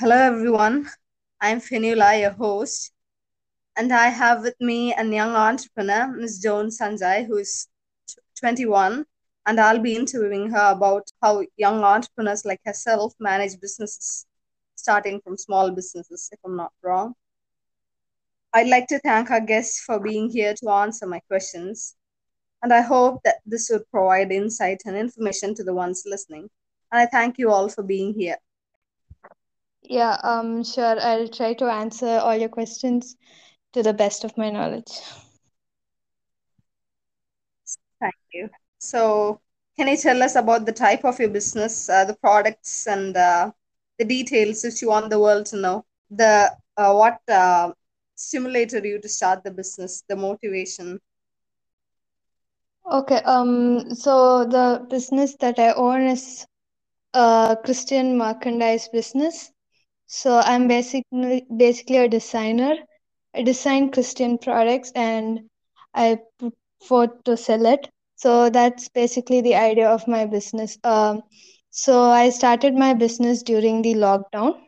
Hello, everyone. I'm Finula, your host, and I have with me a young entrepreneur, Ms. Joan Sanjay, who is t- 21, and I'll be interviewing her about how young entrepreneurs like herself manage businesses, starting from small businesses, if I'm not wrong. I'd like to thank our guests for being here to answer my questions, and I hope that this would provide insight and information to the ones listening. And I thank you all for being here. Yeah, um, sure. I'll try to answer all your questions to the best of my knowledge. Thank you. So, can you tell us about the type of your business, uh, the products, and uh, the details if you want the world to know? The uh, what uh, stimulated you to start the business, the motivation? Okay, um, so the business that I own is a Christian merchandise business. So I'm basically basically a designer. I design Christian products and I put forth to sell it. So that's basically the idea of my business. Um, so I started my business during the lockdown.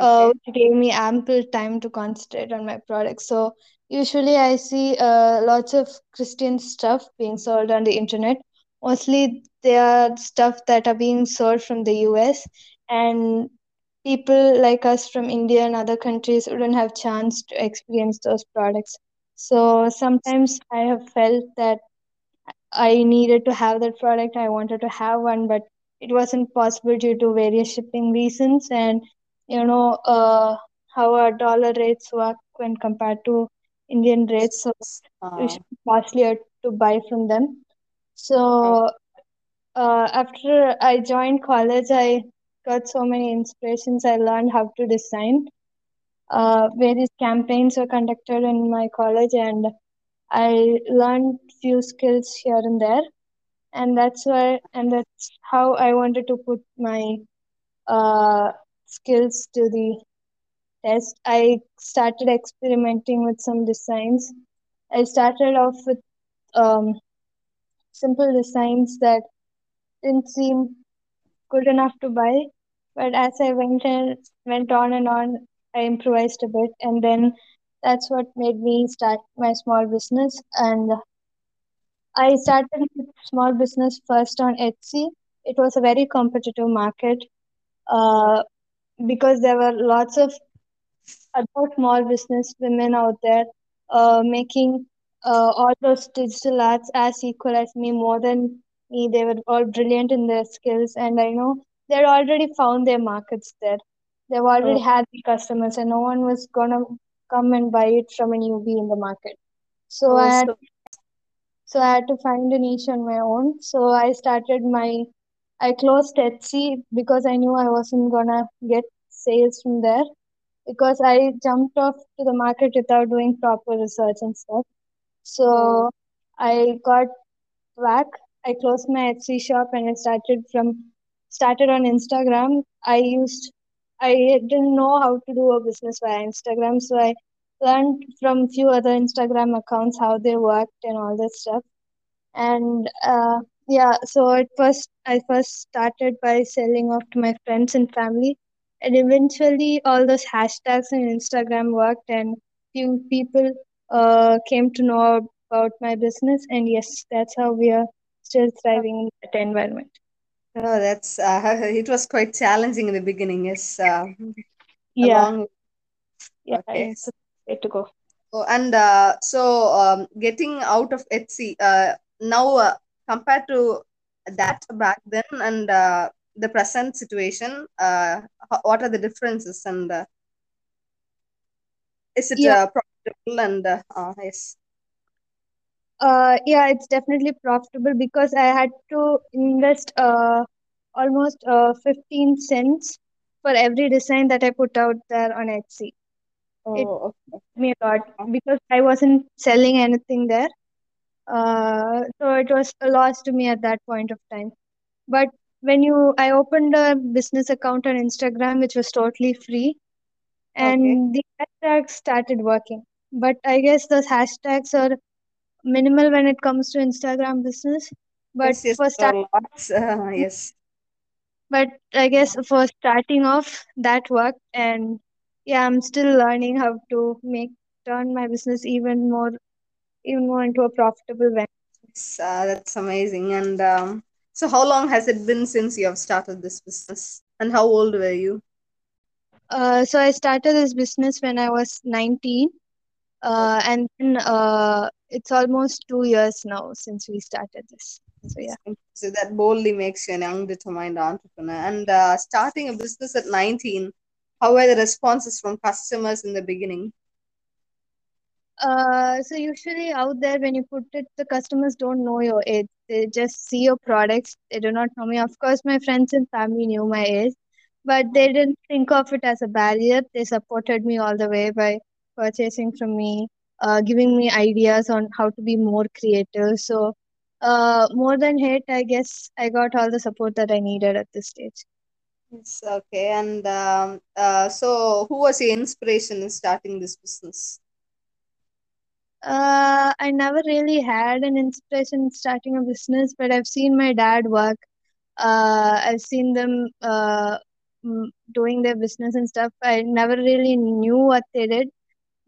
uh, which gave me ample time to concentrate on my products. So usually I see uh, lots of Christian stuff being sold on the internet. Mostly they are stuff that are being sold from the US, and people like us from India and other countries wouldn't have chance to experience those products. So sometimes I have felt that I needed to have that product. I wanted to have one, but it wasn't possible due to various shipping reasons and you know uh, how our dollar rates work when compared to Indian rates. So it's Uh, costlier to buy from them. So uh, after I joined college, I got so many inspirations. I learned how to design. Uh, various campaigns were conducted in my college, and I learned few skills here and there and that's why and that's how i wanted to put my uh, skills to the test i started experimenting with some designs i started off with um, simple designs that didn't seem good enough to buy but as i went and went on and on i improvised a bit and then that's what made me start my small business and i started small business first on etsy it was a very competitive market uh, because there were lots of other small business women out there uh, making uh, all those digital arts as equal as me, more than me. They were all brilliant in their skills, and I know they already found their markets there. They've already oh, had the customers, and no one was gonna come and buy it from a newbie in the market. So oh, I had so so I had to find a niche on my own. So I started my I closed Etsy because I knew I wasn't gonna get sales from there because I jumped off to the market without doing proper research and stuff. oh, So I got back. I closed my Etsy shop and I started from started on Instagram. I used I didn't know how to do a business via Instagram, so I learned from few other Instagram accounts how they worked and all that stuff. And uh, yeah so at first i first started by selling off to my friends and family. And eventually all those hashtags on instagram worked and few people uh, came to know about my business. And yes that's how we are still thriving in that environment oh, that's uh, it was quite challenging in the beginning. Yes, uh, yeah along. yeah Okay. it's way to go Oh, and uh, so um, getting out of Etsy uh, now uh, compared to that back then and uh, the present situation, uh, what are the differences and uh, is it yeah uh, profitable and uh, uh, yes, uh yeah it's definitely profitable because i had to invest uh almost uh 15 cents for every design that i put out there on etsy. It oh okay, me a lot because i wasn't selling anything there. Uh so it was a loss to me at that point of time. But when you i opened a business account on instagram which was totally free okay. and the hashtags started working. But i guess those hashtags are minimal when it comes to Instagram business. But Yes, yes, for start, lots. Uh, yes, but I guess for starting off, that worked, and yeah, I'm still learning how to make turn my business even more, even more into a profitable venture. Yes, uh, that's amazing. And um, so, how long has it been since you have started this business? And how old were you? Uh, so I started this business when I was 19, uh, and then uh, it's almost two years now since we started this. So yeah. So that boldly makes you a young, determined entrepreneur. And uh, starting a business at 19, how were the responses from customers in the beginning? Uh, so usually out there when you put it, the customers don't know your age. They just see your products. They do not know me. Of course, my friends and family knew my age, but they didn't think of it as a barrier. They supported me all the way by purchasing from me, uh, giving me ideas on how to be more creative. So, uh, more than hate, I guess I got all the support that I needed at this stage. Yes, okay. And um, uh, so, who was your inspiration in starting this business? Uh, I never really had an inspiration in starting a business, but I've seen my dad work. Uh, I've seen them uh, doing their business and stuff. I never really knew what they did,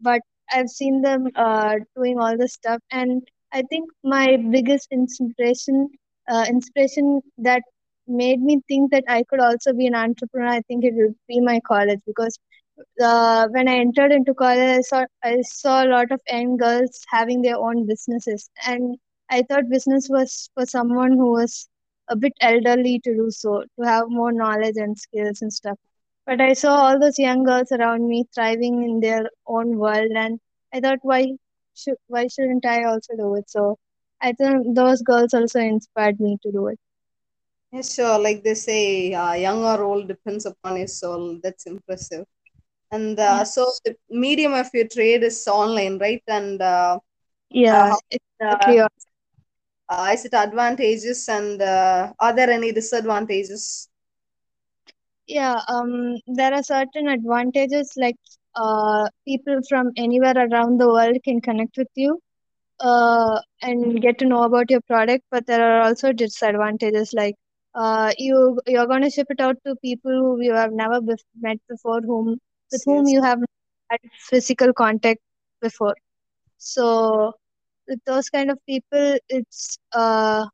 but I've seen them uh, doing all this stuff. And I think my biggest inspiration, uh, inspiration that made me think that I could also be an entrepreneur, I think it would be my college because uh, when I entered into college, I saw I saw a lot of young girls having their own businesses, and I thought business was for someone who was a bit elderly to do so, to have more knowledge and skills and stuff. But I saw all those young girls around me thriving in their own world, and I thought, why should why shouldn't I also do it? So I think those girls also inspired me to do it. Yeah, sure. Like they say, uh, young or old depends upon your soul. That's impressive. And uh, so the medium of your trade is online, right? And uh, Yeah, how- exactly. uh, is it advantages and uh, are there any disadvantages? Yeah, um, there are certain advantages like uh, people from anywhere around the world can connect with you uh, and get to know about your product, but there are also disadvantages like uh, you you're going to ship it out to people who you have never bef met before, whom with whom you have had physical contact before. So with those kind of people, it's uh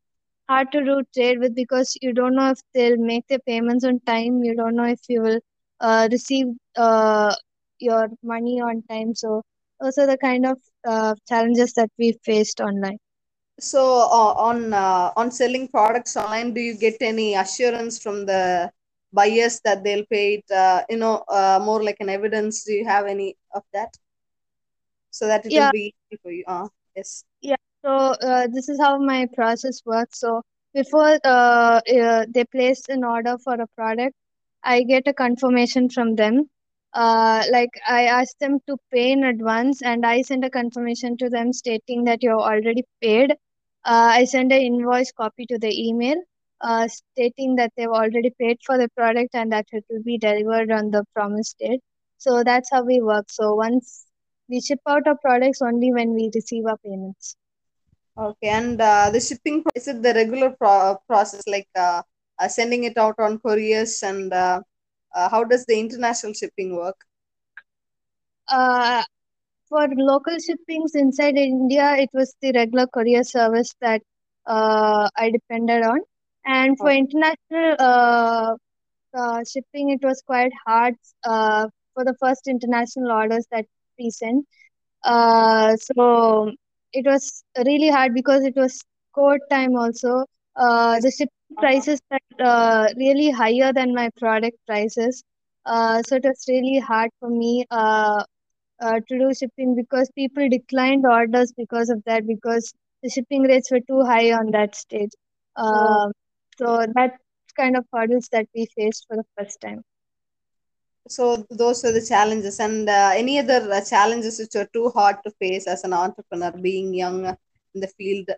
hard to do trade with because you don't know if they'll make their payments on time. You don't know if you will uh, receive uh, your money on time. So those are the kind of uh, challenges that we faced online. So uh, on uh, on selling products online, do you get any assurance from the buyers that they'll pay it? Uh, you know, uh, more like an evidence. Do you have any of that? So that it Yeah. will be easy for you. Uh, yes. Yeah, so uh, this is how my process works. So before uh, uh, they place an order for a product, I get a confirmation from them. Uh, like I ask them to pay in advance, and I send a confirmation to them stating that you're already paid. Uh, I send an invoice copy to the email, uh, stating that they've already paid for the product and that it will be delivered on the promised date. So that's how we work. So once we ship out our products only when we receive our payments. Okay. And uh, the shipping is it the regular pro- process like uh, uh, sending it out on couriers and uh, uh, how does the international shipping work? Uh, for local shippings inside India, it was the regular courier service that uh, I depended on. And for Okay. international uh, uh, shipping, it was quite hard uh, for the first international orders that we sent. Uh, so it was really hard because it was court time also. Uh, the shipping Uh-huh. prices were uh, really higher than my product prices. Uh, so it was really hard for me uh, uh, to do shipping because people declined orders because of that because the shipping rates were too high on that stage. Oh. Um, so that's kind of hurdles that we faced for the first time. So those are the challenges, and uh, any other uh, challenges which are too hard to face as an entrepreneur, being young in the field.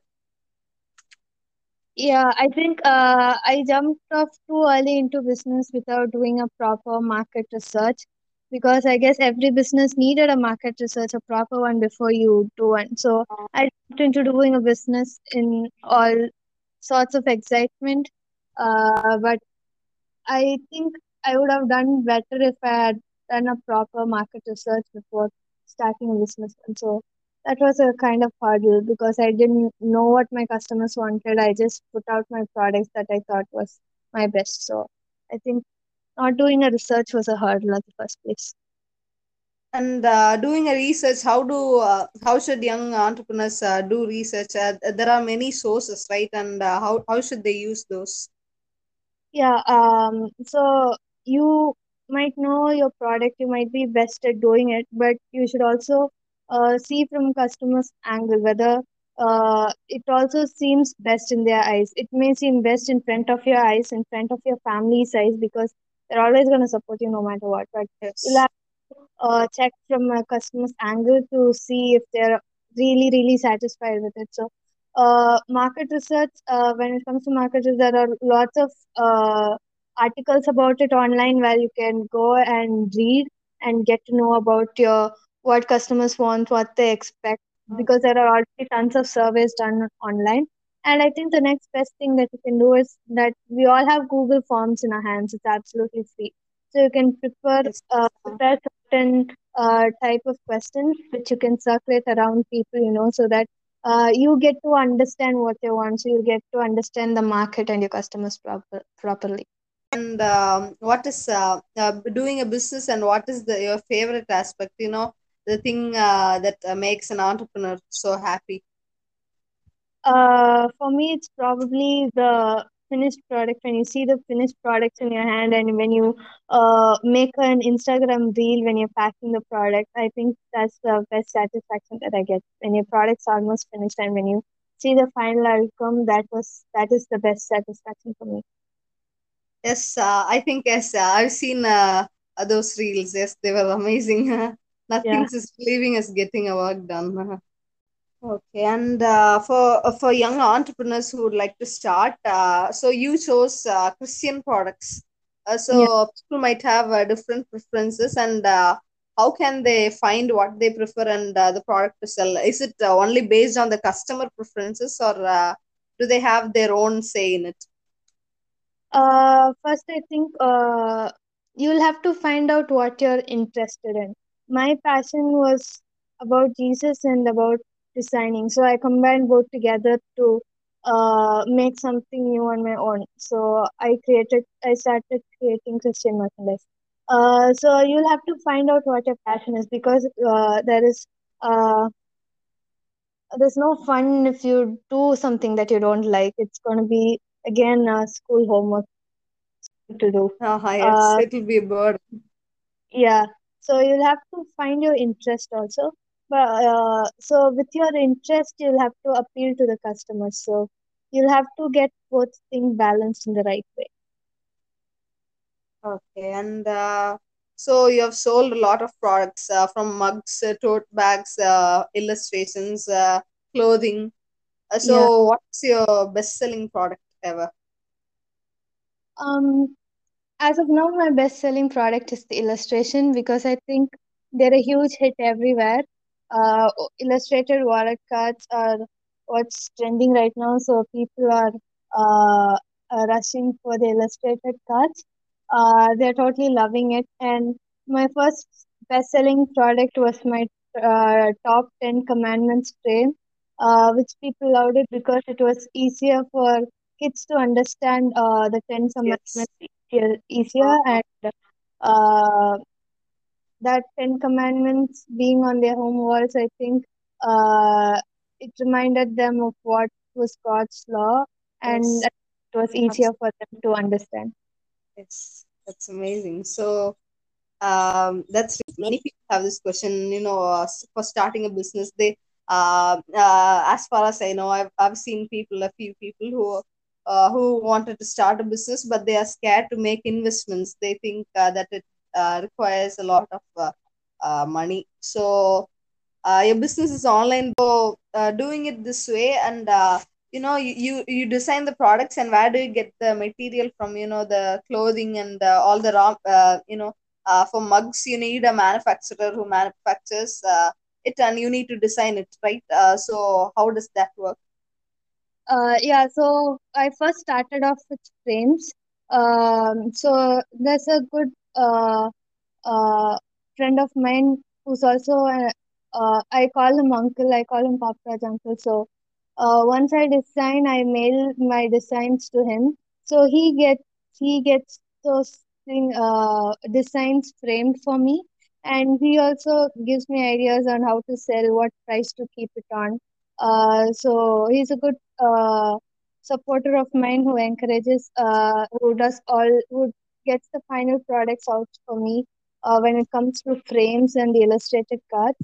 Yeah, I think uh, I jumped off too early into business without doing a proper market research because I guess every business needed a market research, a proper one before you do one. So I jumped into doing a business in all sorts of excitement, uh, but I think I would have done better if I had done a proper market research before starting a business. And so that was a kind of hurdle because I didn't know what my customers wanted. I just put out my products that I thought was my best. So I think not doing a research was a hurdle at the first place. And uh, doing a research, how do uh, how should young entrepreneurs uh, do research? Uh, there are many sources, right? And uh, how how should they use those? Yeah, um, so you might know your product, you might be best at doing it, but you should also uh, see from customer's angle whether uh, it also seems best in their eyes. It may seem best in front of your eyes, in front of your family's eyes, because they're always going to support you no matter what. But you'll have to uh, check from a customer's angle to see if they're really, really satisfied with it. So uh, market research, uh, when it comes to market research, there are lots of uh, articles about it online where you can go and read and get to know about your what customers want, what they expect, because there are already tons of surveys done online. And I think the next best thing that you can do is that we all have Google Forms in our hands. It's absolutely free. So you can prepare uh, prepare certain uh, type of questions which you can circulate around people, you know, so that uh, you get to understand what they want. So you get to understand the market and your customers proper properly. And um, what is uh, uh, doing a business, and what is the your favorite aspect? You know, the thing uh, that uh, makes an entrepreneur so happy. Uh, for me, it's probably the finished product. When you see the finished products in your hand, and when you uh make an Instagram reel when you're packing the product, I think that's the best satisfaction that I get. When your product's almost finished, and when you see the final outcome, that was that is the best satisfaction for me. Yes, uh, I think yes, uh, I've seen uh, those reels. Yes, they were amazing. Yeah. Nothing's just leaving us getting our work done. Okay, and uh, for uh, for young entrepreneurs who would like to start, uh, so you chose uh, Christian products. Uh, Yeah. so people might have uh, different preferences, and uh, how can they find what they prefer and uh, the product to sell? Is it uh, only based on the customer preferences, or uh, do they have their own say in it? Uh, first, I think uh, you'll have to find out what you're interested in. My passion was about Jesus and about designing, so I combined both together to uh, make something new on my own. So I created, I started creating Christian merchandise. Uh, so you'll have to find out what your passion is because uh, there is uh, there's no fun if you do something that you don't like. It's going to be again uh, school homework to do. Ah, yes, Uh, it will be a bird. yeah. So you'll have to find your interest also. But uh, so with your interest, you'll have to appeal to the customers. So you'll have to get both things balanced in the right way. Okay, and uh, so you have sold a lot of products uh, from mugs, uh, tote bags, uh, illustrations, uh, clothing. Uh, Yeah. so, what's your best-selling product ever? Um, as of now, my best-selling product is the illustration because I think they're a huge hit everywhere. Uh, illustrated wallet cards are what's trending right now, so people are uh, uh, rushing for the illustrated cards. Uh, they're totally loving it. And my first best-selling product was my uh, top 10 commandments frame, uh, which people loved it because it was easier for kids to understand uh, the Ten Yes. Commandments easier, easier and uh, that Ten Commandments being on their home walls, I think uh, it reminded them of what was God's law and Yes. it was easier for them to understand. Yes. That's amazing. So, um, that's many people have this question. You know, uh, for starting a business, they, uh, uh, as far as I know, I've I've seen people, a few people who. Uh, who wanted to start a business, but they are scared to make investments. They think uh, that it uh, requires a lot of uh, uh, money. So, your business is online so doing it this way and you know you, you you design the products and where do you get the material from you know the clothing and all the raw you know for mugs you need a manufacturer who manufactures it and you need to design it right so how does that work Uh, yeah, so I first started off with frames. Um, so there's a good uh, uh, friend of mine who's also a, uh, I call him uncle. I call him Paparaj uncle. So uh, once I design, I mail my designs to him. So he gets he gets those thing, uh, designs framed for me, and he also gives me ideas on how to sell, what price to keep it on. Uh, so he's a good uh, supporter of mine who encourages, uh, who does all, who gets the final products out for me uh, when it comes to frames and the illustrated cards.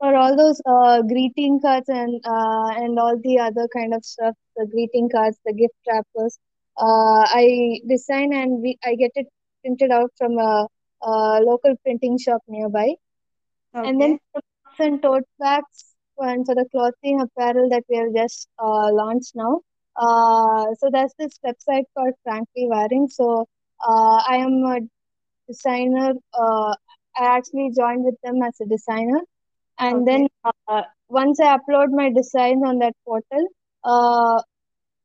For all those uh, greeting cards and uh, and all the other kind of stuff, the greeting cards, the gift wrappers, uh, I design and we I get it printed out from a, a local printing shop nearby. Okay. And then Okay. for mugs and tote bags and for the clothing apparel that we have just uh, launched now. Uh, so there's this website called Frankly Wearing. So uh, I am a designer. Uh, I actually joined with them as a designer, and Okay. then uh, once I upload my designs on that portal, uh,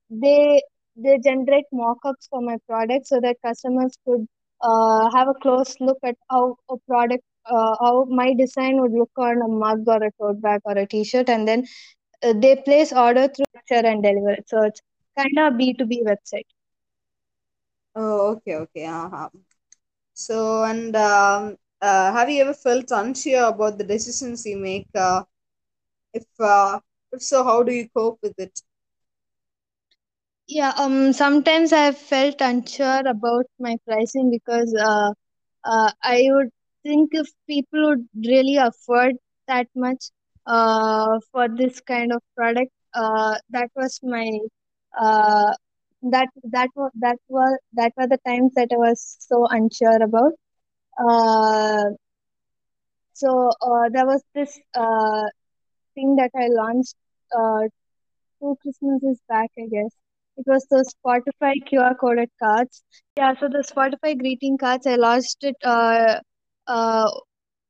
they they generate mock-ups for my product so that customers could uh, have a close look at how a product uh, how my design would look on a mug or a tote bag or a t-shirt and then uh, they place order through picture and deliver it so it's kind of b2b website Oh, okay, okay. Uh-huh. So, and um, uh, have you ever felt unsure about the decisions you make? Uh, if uh, if so, how do you cope with it? yeah um sometimes i've felt unsure about my pricing because uh, uh, i would think if people would really afford that much uh, for this kind of product uh, that was my uh, that that was that was that were the times that i was so unsure about uh, so uh, there was this uh, thing that i launched uh, two Christmases back, I guess. It was those Spotify QR coded cards. Yeah, so the Spotify greeting cards, I launched it uh, uh,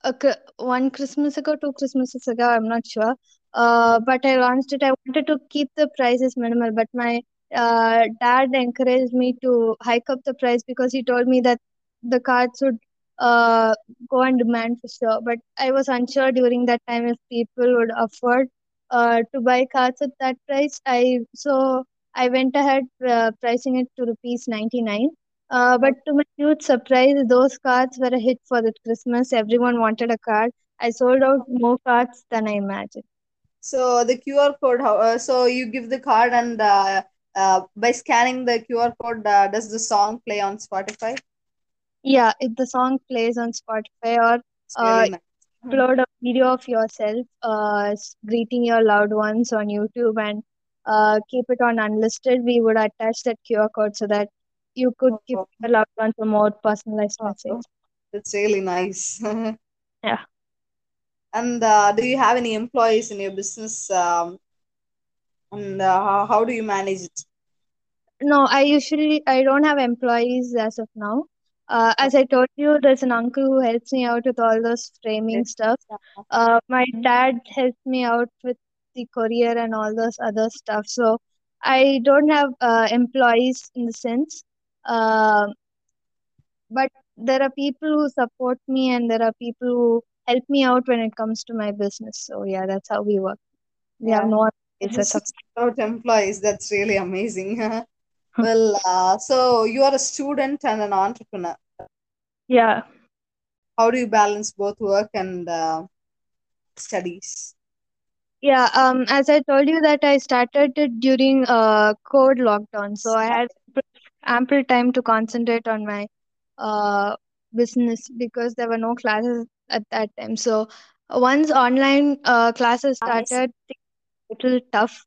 a, one Christmas ago, two Christmases ago, I'm not sure. Uh, but I launched it. I wanted to keep the prices minimal, but my uh, dad encouraged me to hike up the price because he told me that the cards would uh, go on demand for sure. But I was unsure during that time if people would afford uh, to buy cards at that price. I so I went ahead uh, pricing it to rupees 99. Uh, but to my huge surprise, those cards were a hit for the Christmas. Everyone wanted a card. I sold out more cards than I imagined. So the QR code, how, uh, so you give the card and uh, uh, by scanning the QR code, uh, does the song play on Spotify? Yeah, if the song plays on Spotify or uh, really nice. upload a video of yourself uh, greeting your loved ones on YouTube and uh, keep it on unlisted, we would attach that QR code so that you could give Oh, your loved ones a more personalized oh, message. that's really nice. Yeah. And uh, do you have any employees in your business? Um, and uh, how, how do you manage it? No, I usually I don't have employees as of now. Uh, as I told you, there's an uncle who helps me out with all those framing stuff. Uh, my dad helps me out with the courier and all those other stuff. So I don't have uh, employees in the sense. Uh, but there are people who support me and there are people who help me out when it comes to my business. So yeah, that's how we work. We have Yeah, no a employees as of business without employees, that's really amazing. well, uh, so you are a student and an entrepreneur. yeah. How do you balance both work and uh, studies? Yeah, um, as I told you that I started it during uh COVID lockdown, so I had ample time to concentrate on my uh business because there were no classes at that time. So once online uh classes started, little tough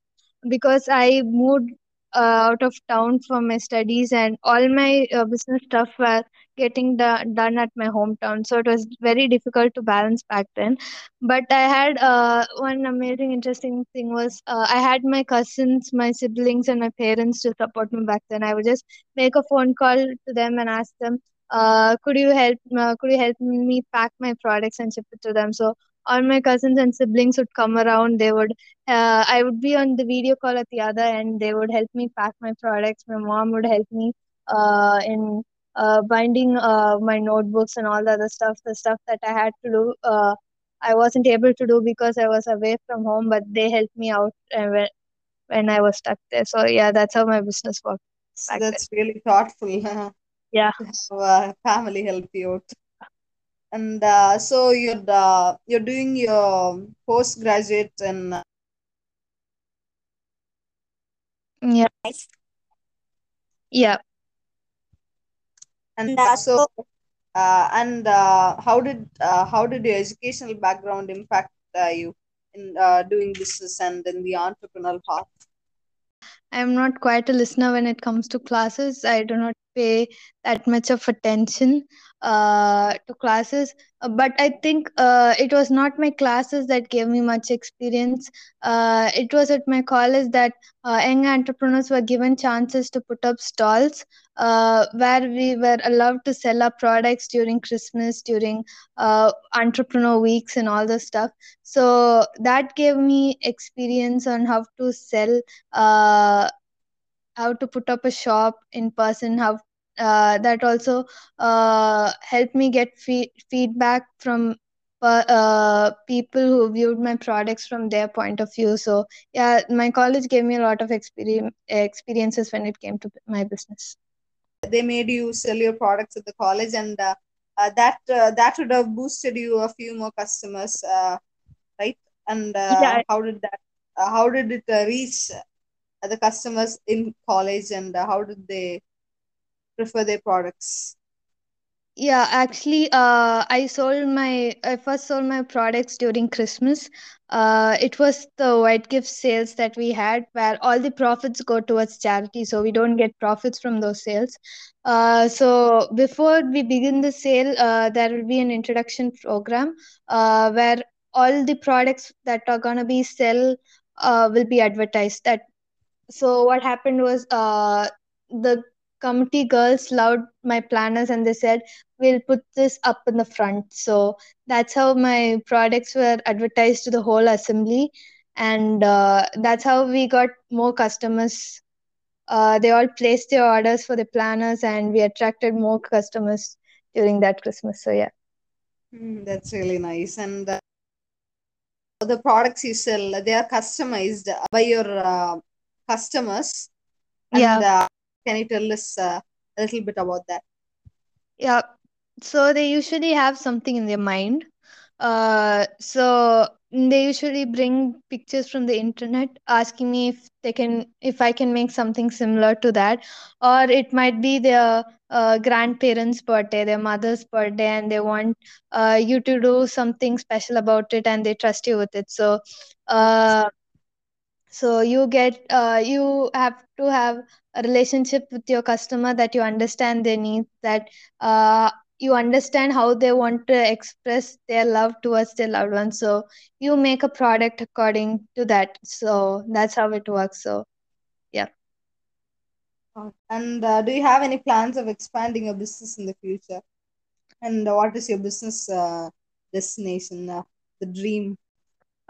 because I moved out of town for my studies and all my uh, business stuff were getting do- done at my hometown. So it was very difficult to balance back then. But I had uh, one amazing, interesting thing was uh, I had my cousins, my siblings, and my parents to support me back then. I would just make a phone call to them and ask them, uh, "Could you help? Uh, could you help me pack my products and ship it to them?" So all my cousins and siblings would come around. They would uh, I would be on the video call at the other end. They would help me pack my products. My mom would help me uh, in uh, binding uh, my notebooks and all the other stuff, the stuff that I had to do. Uh, I wasn't able to do because I was away from home, but they helped me out when, when I was stuck there. So yeah, that's how my business worked. So that's really thoughtful. Yeah. have uh, family help you out. And uh, so you're uh, you're doing your postgraduate in uh, Yeah. Yeah. and uh, so uh, and uh, how did uh, how did your educational background impact uh, you in uh, doing business and in the entrepreneurial path? I'm not quite a listener when it comes to classes. I do not pay that much of attention uh, to classes. Uh, but I think uh, it was not my classes that gave me much experience. Uh, it was at my college that uh, young entrepreneurs were given chances to put up stalls uh, where we were allowed to sell our products during Christmas, during uh, entrepreneur weeks, and all the stuff. So that gave me experience on how to sell uh, how to put up a shop in person how uh, that also uh, helped me get fe- feedback from uh, people who viewed my products from their point of view so yeah my college gave me a lot of experience experiences when it came to my business They made you sell your products at the college, and uh, uh, that uh, that would have boosted you a few more customers, uh, right? And uh, yeah how did that? Uh, how did it uh, reach the customers in college, and uh, how did they prefer their products? Yeah, actually, uh, I sold my I first sold my products during Christmas. Uh, it was the white gift sales that we had where all the profits go towards charity, so we don't get profits from those sales. Uh, so before we begin the sale, uh, there will be an introduction program uh, where all the products that are gonna be sell uh, will be advertised. That so what happened was uh, the committee girls loved my planners and they said we'll put this up in the front. So that's how my products were advertised to the whole assembly. And uh, that's how we got more customers. Uh, they all placed their orders for the planners and we attracted more customers during that christmas. So yeah. Hmm, that's really nice. And uh, the products you sell, they are customized by your uh, customers. yeah. And uh, can you tell us uh, a little bit about that? yeah. So they usually have something in their mind. Uh so they usually bring pictures from the internet asking me if they can if i can make something similar to that. Or it might be their uh, grandparents birthday their mother's birthday and they want uh, you to do something special about it and they trust you with it. So uh, so you get uh, you have to have a relationship with your customer that you understand their needs that uh, you understand how they want to express their love towards their loved ones so you make a product according to that so that's how it works so yeah And uh, do you have any plans of expanding your business in the future? And what is your business uh, destination, uh, the dream?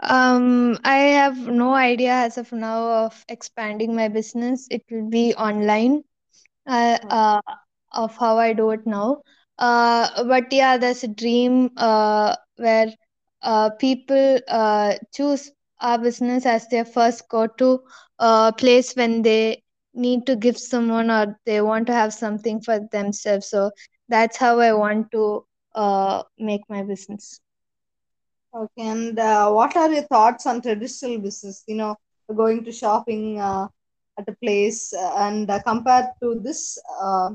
Um, I have no idea as of now of expanding my business. It will be online, uh, Uh, uh, of how I do it now. Uh, but yeah, there's a dream uh, where uh, people uh, choose our business as their first go-to uh, place when they need to give someone or they want to have something for themselves. So that's how I want to uh, make my business. Okay, and uh, what are your thoughts on traditional business? You know, going to shopping uh, at a place uh, and compared to this, uh,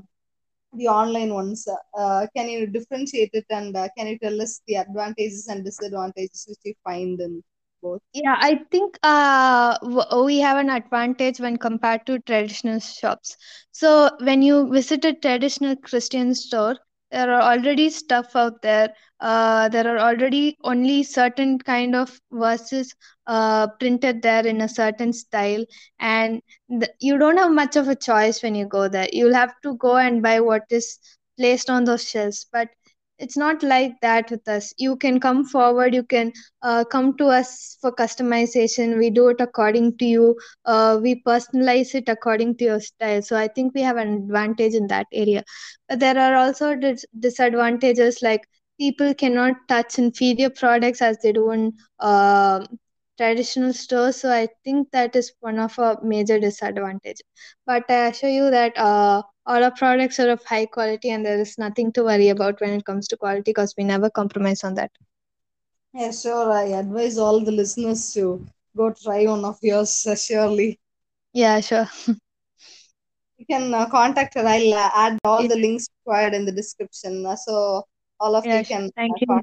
the online ones, uh, can you differentiate it and uh, can you tell us the advantages and disadvantages which you find in both? Yeah, I think we have an advantage when compared to traditional shops. So when you visit a traditional Christian store, there are already stuff out there. Uh, there are already only certain kind of verses uh, printed there in a certain style, and th- you don't have much of a choice when you go there. You'll have to go and buy what is placed on those shelves. But it's not like that with us. You can come forward you can uh, come to us for customization. We do it according to you. Uh, we personalize it according to your style. So i think we have an advantage in that area. But there are also dis- disadvantages like people cannot touch inferior products as they do in uh, traditional stores so i think that is one of a major disadvantage but i assure you that uh, all our products are of high quality and there is nothing to worry about when it comes to quality because we never compromise on that Yeah, sure. I advise all the listeners to go try one of yours, uh, surely. yeah sure You can uh, contact her. I'll uh, add all the links required in the description. Uh, so all of Yeah, you can Thank uh, you.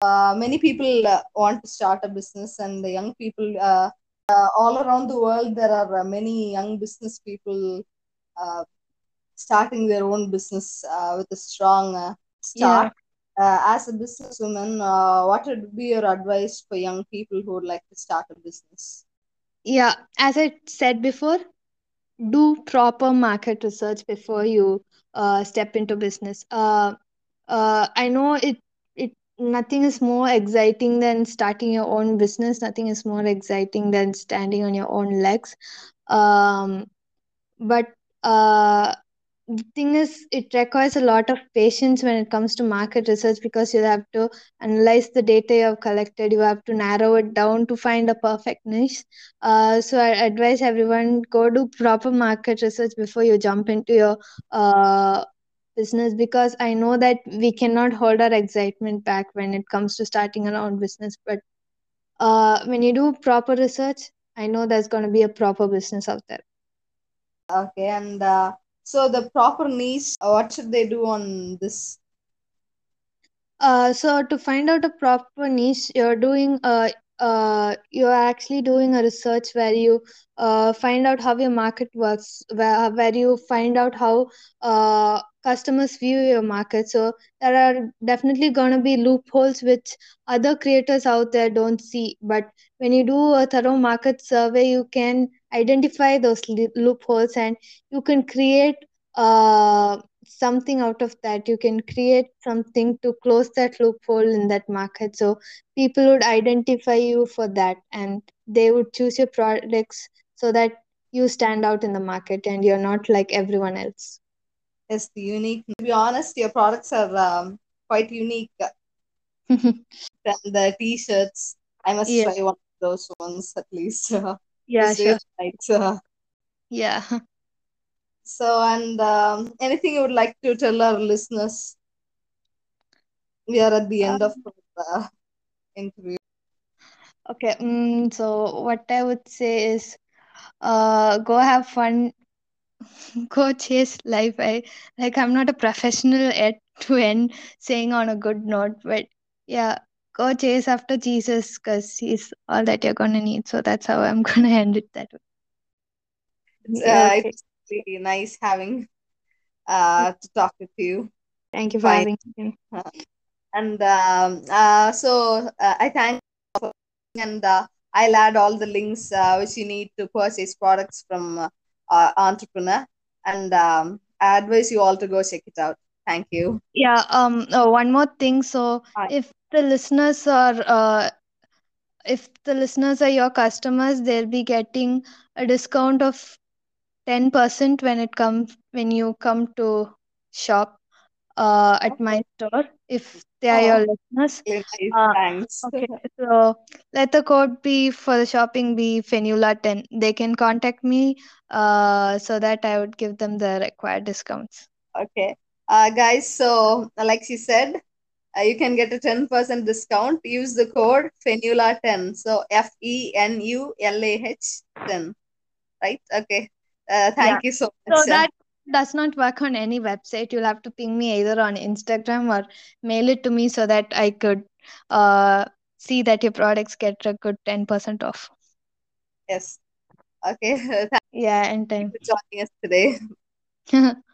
Uh, many people uh, want to start a business, and the young people uh, uh, all around the world, there are uh, many young business people uh, starting their own business uh, with a strong uh, start. Uh, as a businesswoman, uh, what would be your advice for young people who would like to start a business? yeah as i said before do proper market research before you uh, step into business uh, uh, i know it nothing is more exciting than starting your own business. Nothing is more exciting than standing on your own legs. Um, but uh, the thing is it requires a lot of patience when it comes to market research because you have to analyze the data you have collected. You have to narrow it down to find a perfect niche. Uh, so i advise everyone go do proper market research before you jump into your uh, business because i know that we cannot hold our excitement back when it comes to starting our own business but uh, when you do proper research i know there's going to be a proper business out there Okay, and uh, so the proper niche, uh, what should they do on this? Uh, so to find out a proper niche, you're doing uh, uh, you're actually doing a research where you uh, find out how your market works, where where you find out how uh, customers view your market. So there are definitely gonna be loopholes which other creators out there don't see. But when you do a thorough market survey, you can identify those loopholes and you can create uh something out of that you can create something to close that loophole in that market so people would identify you for that and they would choose your products so that you stand out in the market and you're not like everyone else Is the unique? To be honest, your products are um, quite unique. And the t-shirts, I must yeah try one of those ones at least. Yeah sure yeah so, and um, anything you would like to tell our listeners? We are at the end of um, the interview. okay mm, so what i would say is uh go have fun go chase life i like i'm not a professional at to end saying on a good note but yeah go chase after jesus because he's all that you're gonna need so that's how i'm gonna end it that way It's, yeah uh, okay it's really nice having uh, to talk with you. thank you for Fine. having me Uh, and um, uh, so uh, I thank you for and uh, I'll add all the links uh, which you need to purchase products from uh, Entrepreneur, and um, I advise you all to go check it out. Thank you. yeah um oh, one more thing so Hi. if the listeners are uh if the listeners are your customers they'll be getting a discount of 10% when it comes when you come to shop uh, at my store if they are your Oh, listeners. really. Uh, Thanks. okay, so let the code be for the shopping be Fenula10. They can contact me uh, so that I would give them the required discounts. Okay, uh, guys. So, like she said, uh, you can get a ten percent discount. Use the code Fenula ten. So F E N U L A H ten. Right? Okay. Uh, Yeah. thank you so So much. Uh, that does not work on any website. You'll have to ping me either on Instagram or mail it to me so that I could uh, see that your products get a good 10% off. yes. Okay. Yeah, and thank you time. for joining us today.